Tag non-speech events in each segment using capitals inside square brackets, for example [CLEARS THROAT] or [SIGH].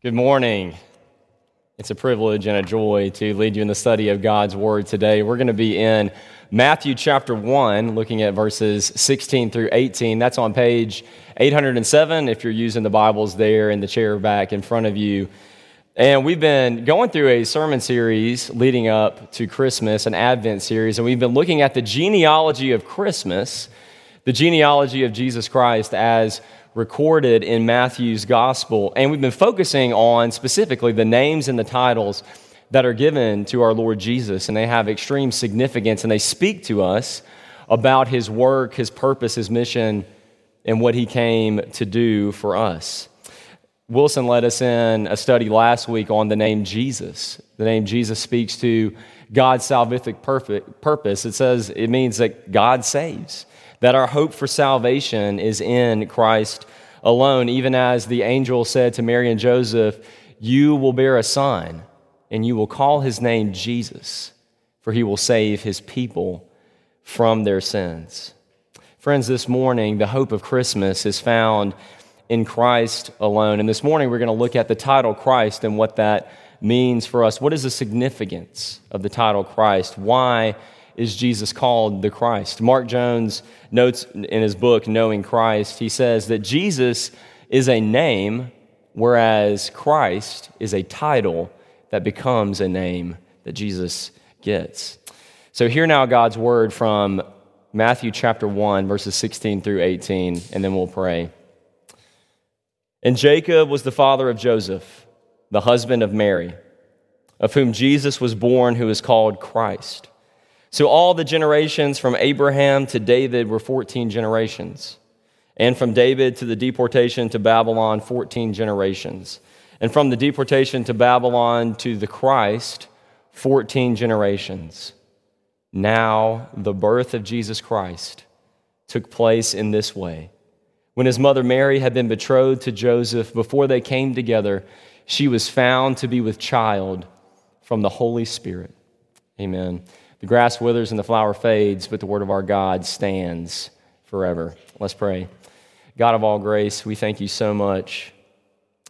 Good morning. It's a privilege and a joy to lead you in the study of God's Word today. We're going to be in Matthew chapter 1, looking at verses 16 through 18. That's on page 807 if you're using the Bibles there in the chair back in front of you. And we've been going through a sermon series leading up to Christmas, an Advent series, and we've been looking at the genealogy of Christmas, the genealogy of Jesus Christ as recorded in Matthew's gospel. And we've been focusing on specifically the names and the titles that are given to our Lord Jesus, and they have extreme significance and they speak to us about his work, his purpose, his mission, and what he came to do for us. Wilson led us in a study last week on the name Jesus. The name Jesus speaks to God's salvific purpose. It says it means that God saves that our hope for salvation is in Christ alone, even as the angel said to Mary and Joseph, You will bear a son, and you will call his name Jesus, for he will save his people from their sins. Friends, this morning, the hope of Christmas is found in Christ alone. And this morning, we're going to look at the title Christ and what that means for us. What is the significance of the title Christ? Why? Is Jesus called the Christ. Mark Jones notes in his book, Knowing Christ, he says that Jesus is a name, whereas Christ is a title that becomes a name that Jesus gets. So, hear now God's word from Matthew chapter 1, verses 16 through 18, and then we'll pray. And Jacob was the father of Joseph, the husband of Mary, of whom Jesus was born, who is called Christ. So all the generations from Abraham to David were 14 generations. And from David to the deportation to Babylon, 14 generations. And from the deportation to Babylon to the Christ, 14 generations. Now, the birth of Jesus Christ took place in this way. When his mother Mary had been betrothed to Joseph, before they came together, she was found to be with child from the Holy Spirit. Amen. The grass withers and the flower fades, but the word of our God stands forever. Let's pray. God of all grace, we thank you so much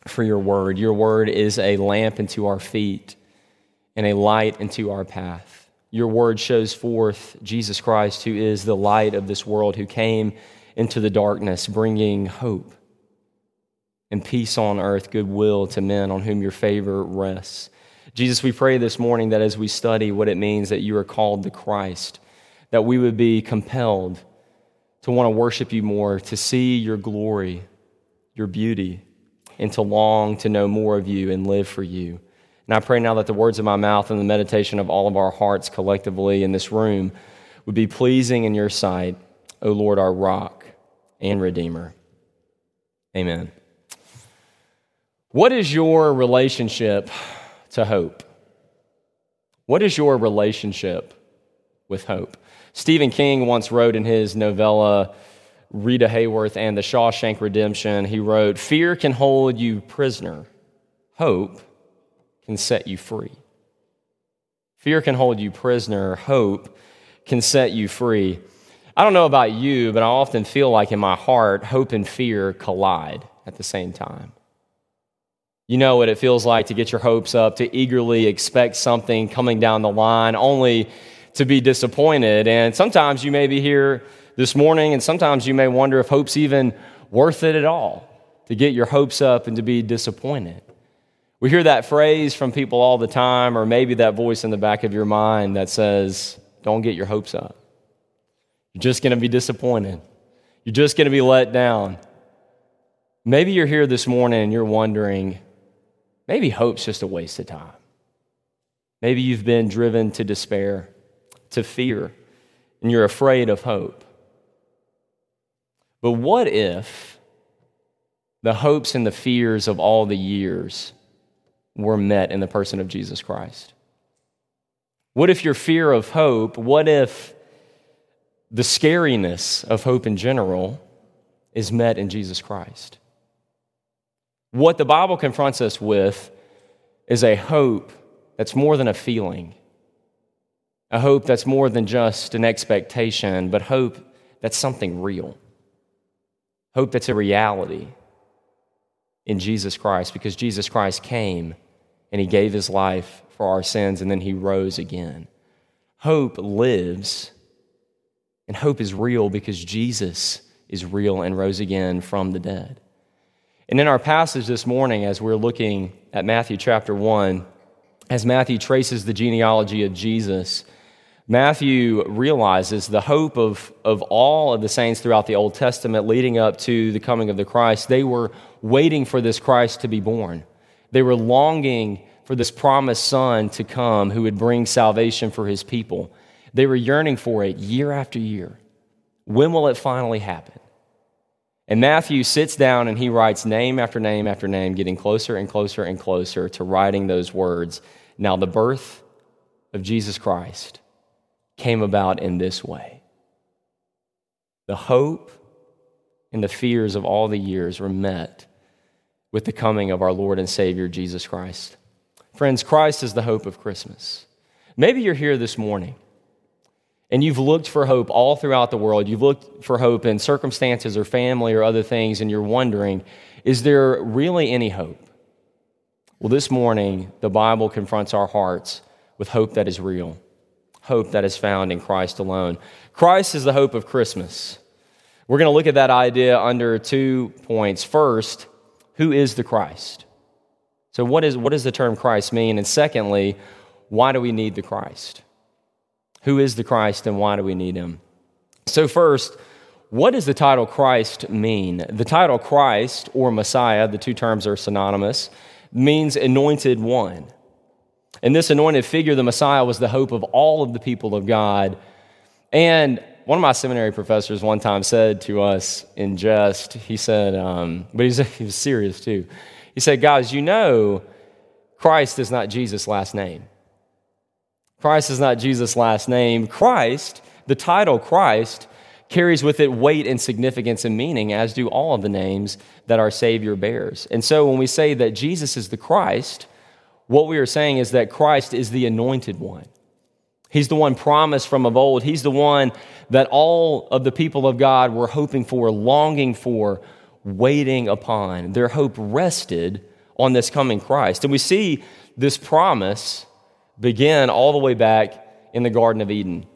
for your word. Your word is a lamp unto our feet and a light unto our path. Your word shows forth Jesus Christ, who is the light of this world, who came into the darkness, bringing hope and peace on earth, goodwill to men on whom your favor rests. Jesus, we pray this morning that as we study what it means that you are called the Christ, that we would be compelled to want to worship you more, to see your glory, your beauty, and to long to know more of you and live for you. And I pray now that the words of my mouth and the meditation of all of our hearts collectively in this room would be pleasing in your sight, O Lord, our rock and redeemer. Amen. What is your relationship to hope. What is your relationship with hope? Stephen King once wrote in his novella, Rita Hayworth and the Shawshank Redemption, he wrote, Fear can hold you prisoner, hope can set you free. Fear can hold you prisoner, hope can set you free. I don't know about you, but I often feel like in my heart, hope and fear collide at the same time. You know what it feels like to get your hopes up, to eagerly expect something coming down the line, only to be disappointed. And sometimes you may be here this morning, and sometimes you may wonder if hope's even worth it at all to get your hopes up and to be disappointed. We hear that phrase from people all the time, or maybe that voice in the back of your mind that says, Don't get your hopes up. You're just going to be disappointed. You're just going to be let down. Maybe you're here this morning and you're wondering, Maybe hope's just a waste of time. Maybe you've been driven to despair, to fear, and you're afraid of hope. But what if the hopes and the fears of all the years were met in the person of Jesus Christ? What if your fear of hope, what if the scariness of hope in general is met in Jesus Christ? What the Bible confronts us with is a hope that's more than a feeling, a hope that's more than just an expectation, but hope that's something real, hope that's a reality. in Jesus Christ because Jesus Christ came and he gave his life for our sins and then he rose again. Hope lives and hope is real because Jesus is real and rose again from the dead. And in our passage this morning, as we're looking at Matthew chapter 1, as Matthew traces the genealogy of Jesus, Matthew realizes the hope of, of all of the saints throughout the Old Testament leading up to the coming of the Christ. They were waiting for this Christ to be born. They were longing for this promised Son to come who would bring salvation for his people. They were yearning for it year after year. When will it finally happen? And Matthew sits down and he writes name after name after name, getting closer and closer and closer to writing those words. Now, the birth of Jesus Christ came about in this way. The hope and the fears of all the years were met with the coming of our Lord and Savior Jesus Christ. Friends, Christ is the hope of Christmas. Maybe you're here this morning and you've looked for hope all throughout the world. You've looked for hope in circumstances or family or other things, and you're wondering, is there really any hope? Well, this morning, the Bible confronts our hearts with hope that is real, hope that is found in Christ alone. Christ is the hope of Christmas. We're going to look at that idea under two points. First, who is the Christ? So, what, is, what does the term Christ mean? And secondly, why do we need the Christ? Who is the Christ and why do we need him? So, first, what does the title Christ mean? The title Christ or Messiah, the two terms are synonymous, means anointed one. And this anointed figure, the Messiah, was the hope of all of the people of God. And one of my seminary professors one time said to us in jest, he said, um, but he's, [LAUGHS] he was serious too. He said, Guys, you know, Christ is not Jesus' last name. Christ is not Jesus' last name. Christ, the title Christ, carries with it weight and significance and meaning, as do all of the names that our Savior bears. And so when we say that Jesus is the Christ, what we are saying is that Christ is the anointed one. He's the one promised from of old. He's the one that all of the people of God were hoping for, longing for, waiting upon. Their hope rested on this coming Christ. And we see this promise begin all the way back in the Garden of Eden.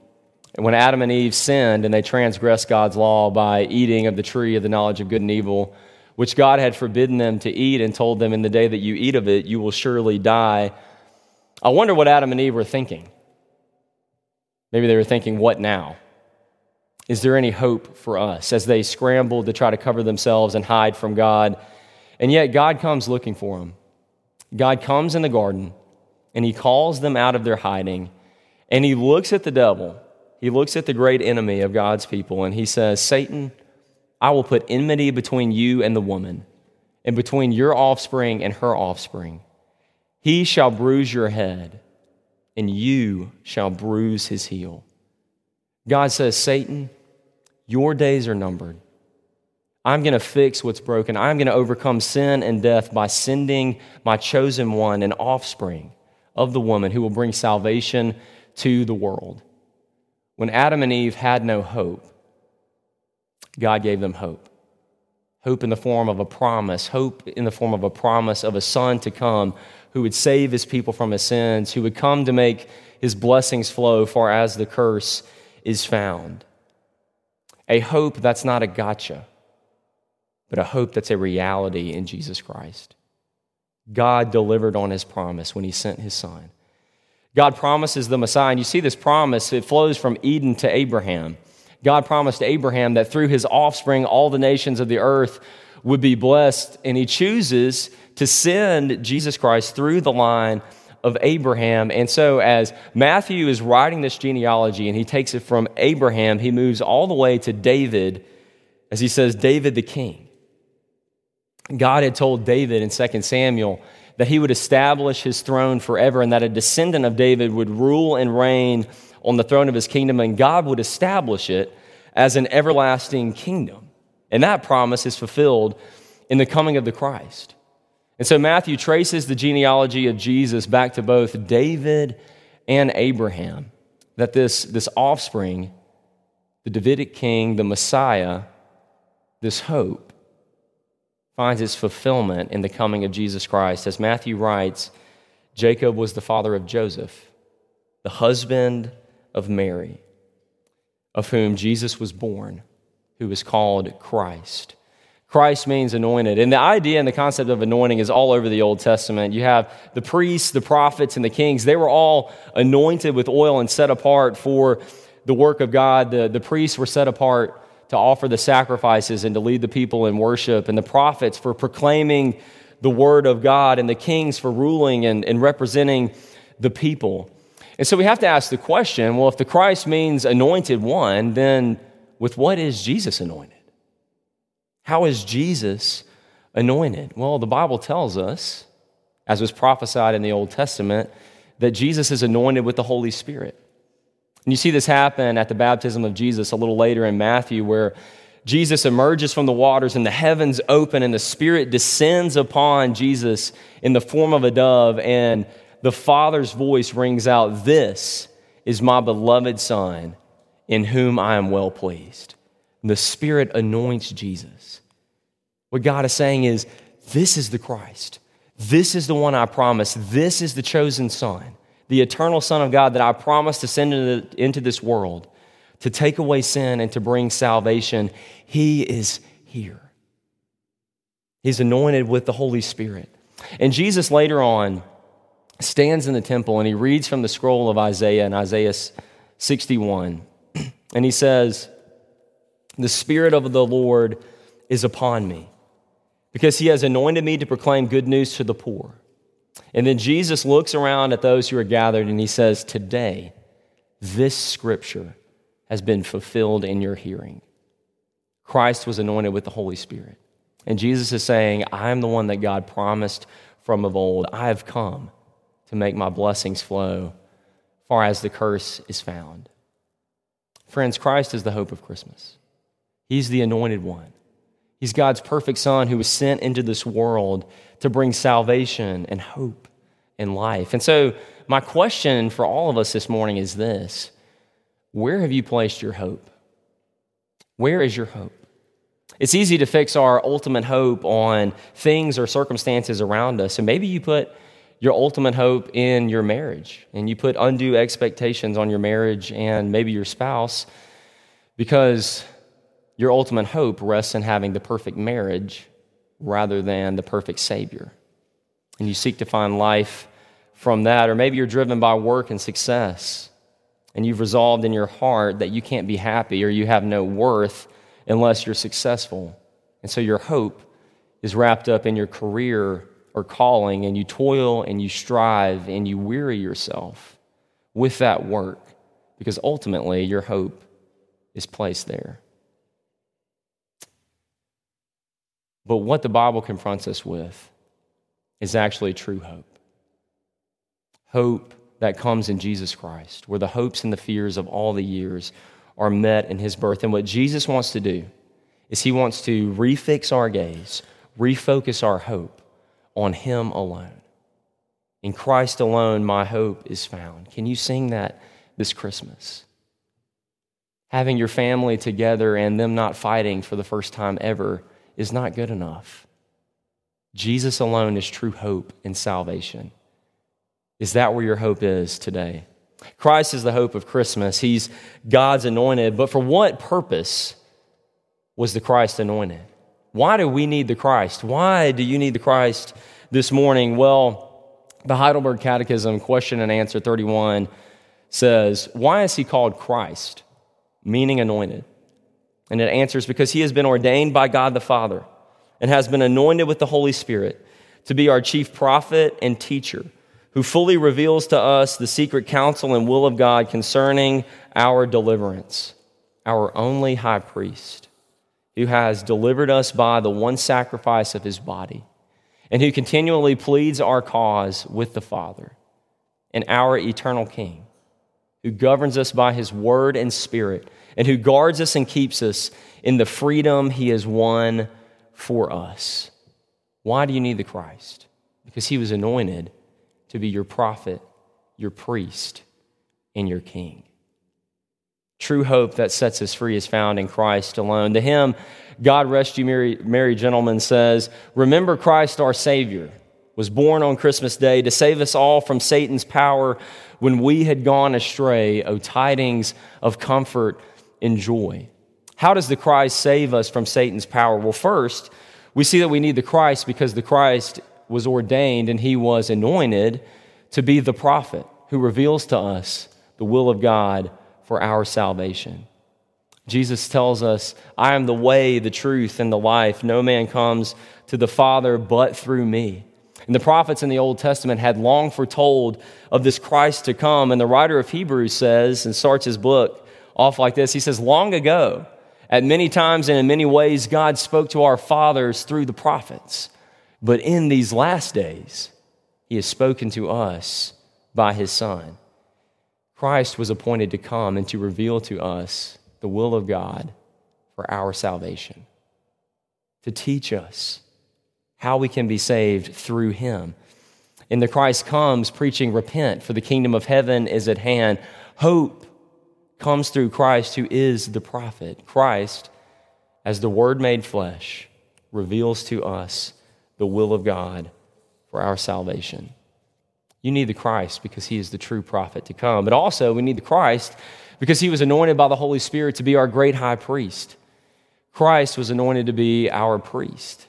And when Adam and Eve sinned and they transgressed God's law by eating of the tree of the knowledge of good and evil, which God had forbidden them to eat and told them, In the day that you eat of it, you will surely die. I wonder what Adam and Eve were thinking. Maybe they were thinking, What now? Is there any hope for us as they scrambled to try to cover themselves and hide from God? And yet, God comes looking for them. God comes in the garden and he calls them out of their hiding and he looks at the devil. He looks at the great enemy of God's people and he says, Satan, I will put enmity between you and the woman, and between your offspring and her offspring. He shall bruise your head, and you shall bruise his heel. God says, Satan, your days are numbered. I'm going to fix what's broken. I'm going to overcome sin and death by sending my chosen one, an offspring of the woman who will bring salvation to the world. When Adam and Eve had no hope, God gave them hope. Hope in the form of a promise, hope in the form of a promise of a son to come who would save his people from his sins, who would come to make his blessings flow far as the curse is found. A hope that's not a gotcha, but a hope that's a reality in Jesus Christ. God delivered on his promise when he sent his son. God promises the Messiah, and you see this promise, it flows from Eden to Abraham. God promised Abraham that through his offspring, all the nations of the earth would be blessed, and he chooses to send Jesus Christ through the line of Abraham. And so, as Matthew is writing this genealogy and he takes it from Abraham, he moves all the way to David, as he says, David the king. God had told David in 2 Samuel that he would establish his throne forever and that a descendant of David would rule and reign on the throne of his kingdom, and God would establish it as an everlasting kingdom. And that promise is fulfilled in the coming of the Christ. And so Matthew traces the genealogy of Jesus back to both David and Abraham, that this, this offspring, the Davidic king, the Messiah, this hope, finds its fulfillment in the coming of Jesus Christ. As Matthew writes, Jacob was the father of Joseph, the husband of Mary, of whom Jesus was born, who is called Christ. Christ means anointed. And the idea and the concept of anointing is all over the Old Testament. You have the priests, the prophets, and the kings. They were all anointed with oil and set apart for the work of God. The, the priests were set apart to offer the sacrifices and to lead the people in worship, and the prophets for proclaiming the word of God, and the kings for ruling and, and representing the people. And so we have to ask the question well, if the Christ means anointed one, then with what is Jesus anointed? How is Jesus anointed? Well, the Bible tells us, as was prophesied in the Old Testament, that Jesus is anointed with the Holy Spirit. And you see this happen at the baptism of Jesus a little later in Matthew, where Jesus emerges from the waters and the heavens open and the Spirit descends upon Jesus in the form of a dove, and the Father's voice rings out, This is my beloved Son, in whom I am well pleased. And the Spirit anoints Jesus. What God is saying is, This is the Christ. This is the one I promised. This is the chosen Son, the eternal Son of God that I promised to send into, the, into this world to take away sin and to bring salvation. He is here. He's anointed with the Holy Spirit. And Jesus later on stands in the temple and he reads from the scroll of Isaiah in Isaiah 61. [CLEARS THROAT] And he says, The Spirit of the Lord is upon me because he has anointed me to proclaim good news to the poor. And then Jesus looks around at those who are gathered and he says, Today, this scripture has been fulfilled in your hearing. Christ was anointed with the Holy Spirit. And Jesus is saying, I am the one that God promised from of old. I have come to make my blessings flow far as the curse is found. Friends, Christ is the hope of Christmas. He's the anointed one. He's God's perfect Son who was sent into this world to bring salvation and hope and life. And so, my question for all of us this morning is this where have you placed your hope? Where is your hope? It's easy to fix our ultimate hope on things or circumstances around us. And maybe you put your ultimate hope in your marriage and you put undue expectations on your marriage and maybe your spouse because your ultimate hope rests in having the perfect marriage rather than the perfect Savior. And you seek to find life from that. Or maybe you're driven by work and success and you've resolved in your heart that you can't be happy or you have no worth unless you're successful. And so your hope is wrapped up in your career or calling, and you toil and you strive and you weary yourself with that work because ultimately your hope is placed there. But what the Bible confronts us with is actually true hope. Hope that comes in Jesus Christ, where the hopes and the fears of all the years are met in his birth. And what Jesus wants to do is he wants to refix our gaze, refocus our hope on him alone. In Christ alone, my hope is found. Can you sing that this Christmas? Having your family together and them not fighting for the first time ever is not good enough. Jesus alone is true hope and salvation. Is that where your hope is today? Christ is the hope of Christmas. He's God's anointed. But for what purpose was the Christ anointed? Why do we need the Christ? Why do you need the Christ this morning? Well, the Heidelberg Catechism, question and answer 31, says, Why is he called Christ? Meaning anointed. And it answers, Because he has been ordained by God the Father and has been anointed with the Holy Spirit to be our chief prophet and teacher who fully reveals to us the secret counsel and will of God concerning our deliverance, our only high priest, who has delivered us by the one sacrifice of his body, and who continually pleads our cause with the Father, and our eternal King, who governs us by his word and spirit, and who guards us and keeps us in the freedom he has won for us. Why do you need the Christ? Because he was anointed to be your prophet, your priest, and your king. True hope that sets us free is found in Christ alone. To him, God Rest You Merry, Gentlemen, says, Remember Christ our Savior was born on Christmas Day to save us all from Satan's power when we had gone astray. O tidings of comfort and joy. How does the Christ save us from Satan's power? Well, first, we see that we need the Christ because the Christ was ordained and he was anointed to be the prophet who reveals to us the will of God for our salvation. Jesus tells us, I am the way, the truth, and the life. No man comes to the Father but through me. And the prophets in the Old Testament had long foretold of this Christ to come. And the writer of Hebrews says, and starts his book off like this He says, Long ago, at many times and in many ways, God spoke to our fathers through the prophets. But in these last days, He has spoken to us by His Son. Christ was appointed to come and to reveal to us the will of God for our salvation, to teach us how we can be saved through him. And the Christ comes preaching, Repent, for the kingdom of heaven is at hand. Hope comes through Christ, who is the prophet. Christ, as the Word made flesh, reveals to us the will of God for our salvation. You need the Christ because he is the true prophet to come. But also, we need the Christ because he was anointed by the Holy Spirit to be our great high priest. Christ was anointed to be our priest.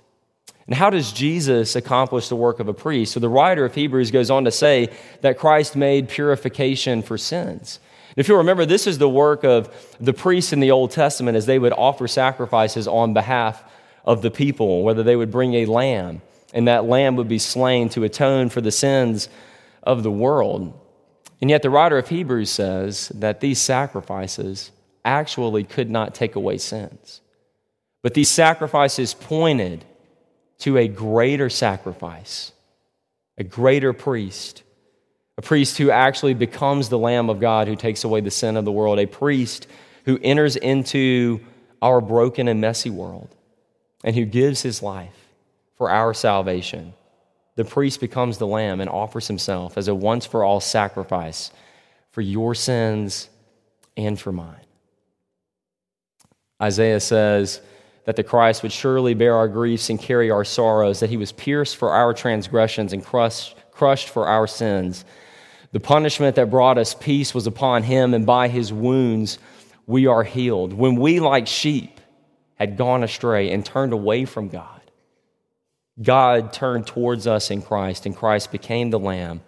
And how does Jesus accomplish the work of a priest? So the writer of Hebrews goes on to say that Christ made purification for sins. If you'll remember, this is the work of the priests in the Old Testament as they would offer sacrifices on behalf of the people, whether they would bring a lamb, and that lamb would be slain to atone for the sins of the world. And yet, the writer of Hebrews says that these sacrifices actually could not take away sins. But these sacrifices pointed to a greater sacrifice, a greater priest, a priest who actually becomes the Lamb of God who takes away the sin of the world, a priest who enters into our broken and messy world and who gives his life for our salvation. The priest becomes the Lamb and offers himself as a once for all sacrifice for your sins and for mine. Isaiah says, that the Christ would surely bear our griefs and carry our sorrows, that he was pierced for our transgressions and crushed, crushed for our sins. The punishment that brought us peace was upon him, and by his wounds we are healed. When we, like sheep, had gone astray and turned away from God, God turned towards us in Christ, and Christ became the Lamb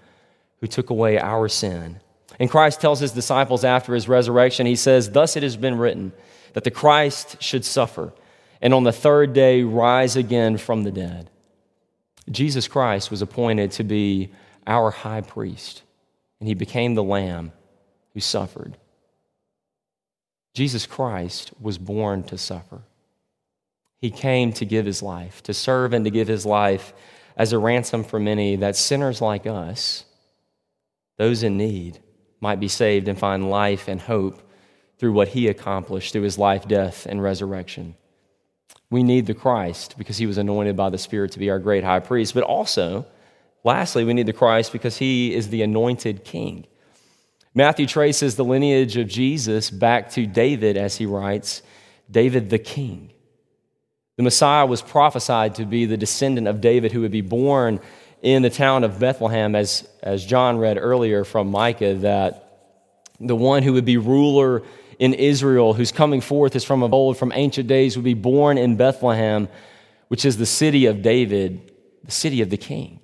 who took away our sin. And Christ tells his disciples after his resurrection, he says, Thus it has been written that the Christ should suffer and on the third day rise again from the dead. Jesus Christ was appointed to be our high priest, and he became the lamb who suffered. Jesus Christ was born to suffer. He came to give his life, to serve and to give his life as a ransom for many, that sinners like us, those in need, might be saved and find life and hope through what he accomplished through his life, death, and resurrection. We need the Christ because he was anointed by the Spirit to be our great high priest. But also, lastly, we need the Christ because he is the anointed king. Matthew traces the lineage of Jesus back to David as he writes, David the king. The Messiah was prophesied to be the descendant of David who would be born in the town of Bethlehem, as, as John read earlier from Micah, that the one who would be ruler in Israel, whose coming forth is from of old, from ancient days, would be born in Bethlehem, which is the city of David, the city of the king.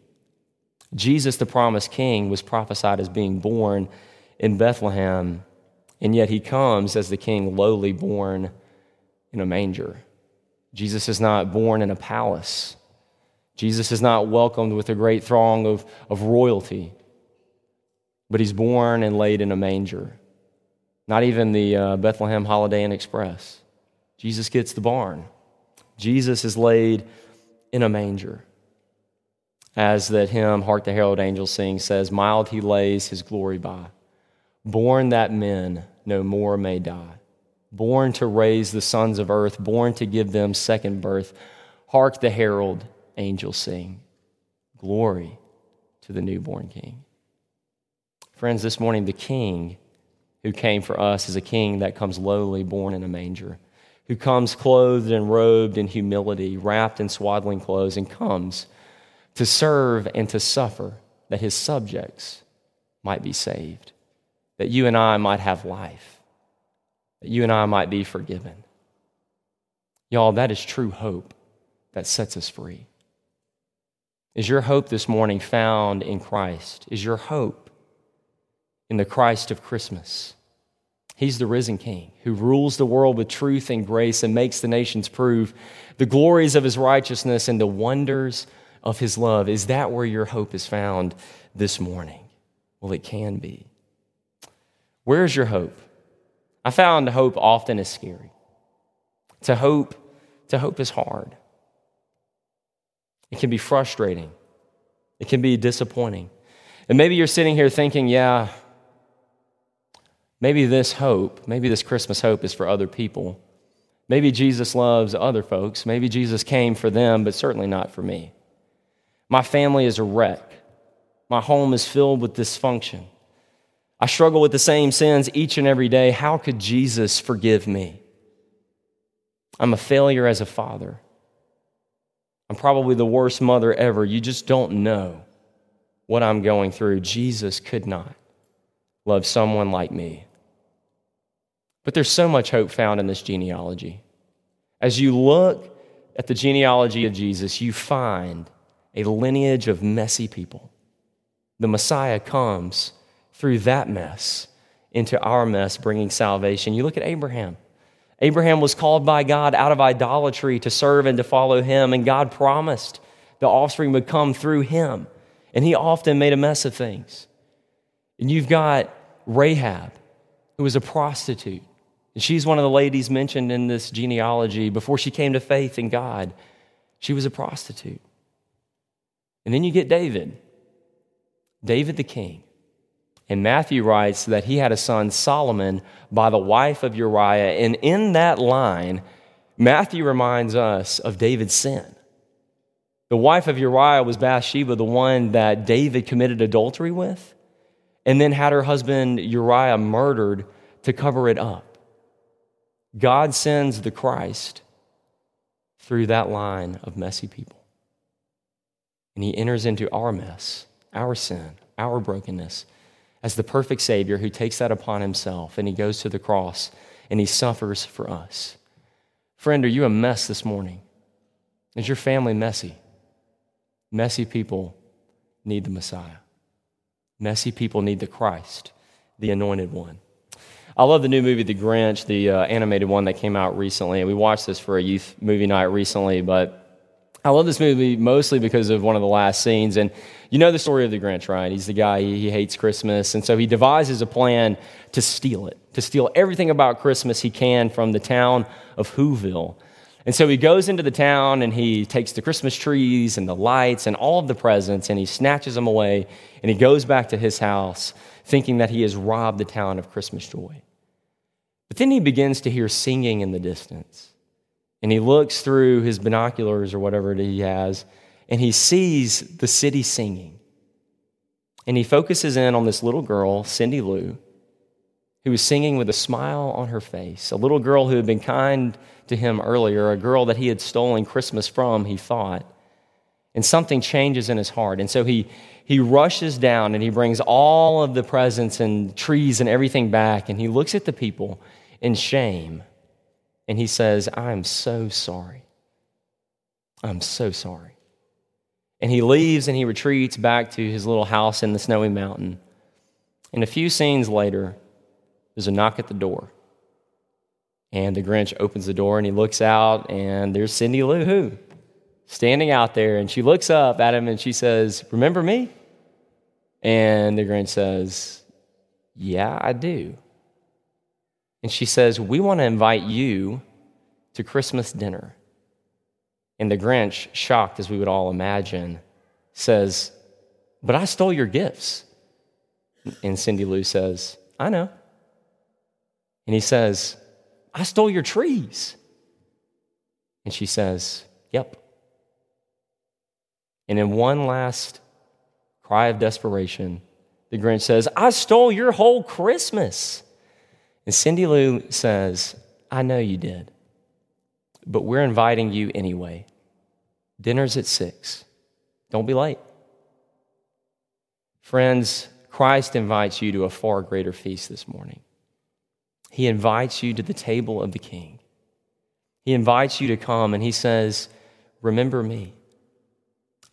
Jesus, the promised king, was prophesied as being born in Bethlehem, and yet he comes as the king lowly born in a manger. Jesus is not born in a palace. Jesus is not welcomed with a great throng of, of royalty, but he's born and laid in a manger. Not even the uh, Bethlehem Holiday Inn Express. Jesus gets the barn. Jesus is laid in a manger. As that hymn, Hark the Herald Angels sing, says, Mild he lays his glory by, born that men no more may die, born to raise the sons of earth, born to give them second birth. Hark the herald angels sing, Glory to the newborn King. Friends, this morning the King who came for us as a king that comes lowly, born in a manger, who comes clothed and robed in humility, wrapped in swaddling clothes, and comes to serve and to suffer that his subjects might be saved, that you and I might have life, that you and I might be forgiven. Y'all, that is true hope that sets us free. Is your hope this morning found in Christ? Is your hope in the Christ of Christmas? He's the risen King who rules the world with truth and grace and makes the nations prove the glories of his righteousness and the wonders of his love. Is that where your hope is found this morning? Well, it can be. Where's your hope? I found hope often is scary. To hope, to hope is hard. It can be frustrating. It can be disappointing. And maybe you're sitting here thinking, yeah, maybe this hope, maybe this Christmas hope is for other people. Maybe Jesus loves other folks. Maybe Jesus came for them, but certainly not for me. My family is a wreck. My home is filled with dysfunction. I struggle with the same sins each and every day. How could Jesus forgive me? I'm a failure as a father. I'm probably the worst mother ever. You just don't know what I'm going through. Jesus could not love someone like me. But there's so much hope found in this genealogy. As you look at the genealogy of Jesus, you find a lineage of messy people. The Messiah comes through that mess into our mess, bringing salvation. You look at Abraham. Abraham was called by God out of idolatry to serve and to follow him, and God promised the offspring would come through him. And he often made a mess of things. And you've got Rahab, who was a prostitute. And she's one of the ladies mentioned in this genealogy. Before she came to faith in God, she was a prostitute. And then you get David, David the king. And Matthew writes that he had a son, Solomon, by the wife of Uriah. And in that line, Matthew reminds us of David's sin. The wife of Uriah was Bathsheba, the one that David committed adultery with, and then had her husband Uriah murdered to cover it up. God sends the Christ through that line of messy people. And he enters into our mess, our sin, our brokenness as the perfect Savior who takes that upon himself and he goes to the cross and he suffers for us. Friend, are you a mess this morning? Is your family messy? Messy people need the Messiah. Messy people need the Christ, the anointed one. I love the new movie, The Grinch, the uh, animated one that came out recently. And We watched this for a youth movie night recently, but I love this movie mostly because of one of the last scenes. And you know the story of the Grinch, right? He's the guy, he, he hates Christmas. And so he devises a plan to steal it, to steal everything about Christmas he can from the town of Whoville. And so he goes into the town and he takes the Christmas trees and the lights and all of the presents and he snatches them away and he goes back to his house thinking that he has robbed the town of Christmas joy. But then he begins to hear singing in the distance. And he looks through his binoculars or whatever he has, and he sees the city singing. And he focuses in on this little girl, Cindy Lou, who was singing with a smile on her face. A little girl who had been kind to him earlier, a girl that he had stolen Christmas from, he thought. And something changes in his heart. And so he, he rushes down and he brings all of the presents and trees and everything back, and he looks at the people in shame and he says, I'm so sorry. I'm so sorry. And he leaves and he retreats back to his little house in the snowy mountain. And a few scenes later, there's a knock at the door. And the Grinch opens the door and he looks out, and there's Cindy Lou Who standing out there. And she looks up at him and she says, Remember me? And the Grinch says, Yeah, I do. And she says, We want to invite you to Christmas dinner. And the Grinch, shocked as we would all imagine, says, But I stole your gifts. And Cindy Lou says, I know. And he says, I stole your trees. And she says, Yep. And in one last cry of desperation, the Grinch says, I stole your whole Christmas. And Cindy Lou says, I know you did, but we're inviting you anyway. Dinner's at six. Don't be late. Friends, Christ invites you to a far greater feast this morning. He invites you to the table of the King. He invites you to come and he says, Remember me.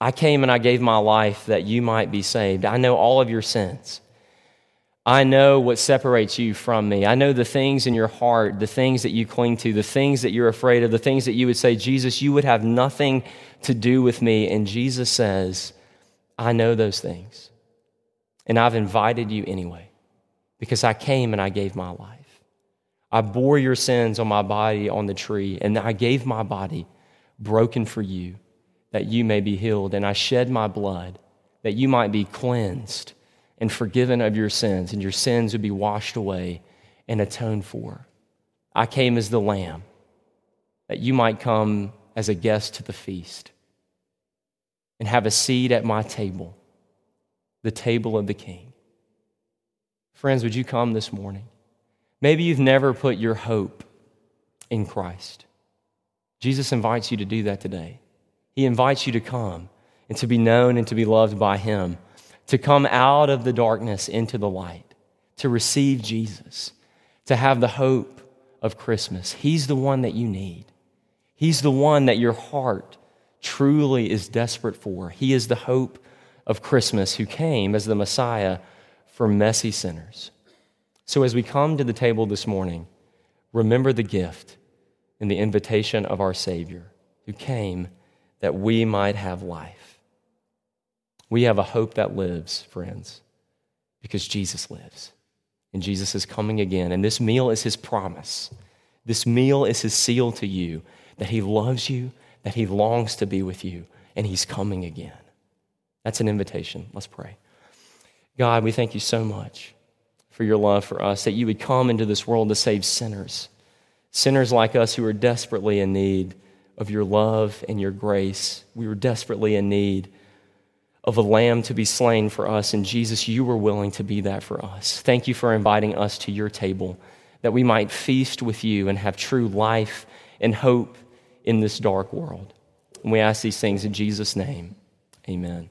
I came and I gave my life that you might be saved. I know all of your sins. I know what separates you from me. I know the things in your heart, the things that you cling to, the things that you're afraid of, the things that you would say, Jesus, you would have nothing to do with me. And Jesus says, I know those things. And I've invited you anyway because I came and I gave my life. I bore your sins on my body on the tree, and I gave my body broken for you that you may be healed. And I shed my blood that you might be cleansed and forgiven of your sins, and your sins would be washed away and atoned for. I came as the lamb that you might come as a guest to the feast and have a seat at my table, the table of the king. Friends, would you come this morning? Maybe you've never put your hope in Christ. Jesus invites you to do that today. He invites you to come and to be known and to be loved by Him, to come out of the darkness into the light, to receive Jesus, to have the hope of Christmas. He's the one that you need. He's the one that your heart truly is desperate for. He is the hope of Christmas who came as the Messiah for messy sinners. So as we come to the table this morning, remember the gift and the invitation of our Savior who came that we might have life. We have a hope that lives, friends, because Jesus lives. And Jesus is coming again. And this meal is his promise. This meal is his seal to you that he loves you, that he longs to be with you, and he's coming again. That's an invitation. Let's pray. God, we thank you so much for your love for us, that you would come into this world to save sinners, sinners like us who are desperately in need of your love and your grace. We were desperately in need of a lamb to be slain for us, and Jesus, you were willing to be that for us. Thank you for inviting us to your table that we might feast with you and have true life and hope in this dark world. And we ask these things in Jesus' name. Amen.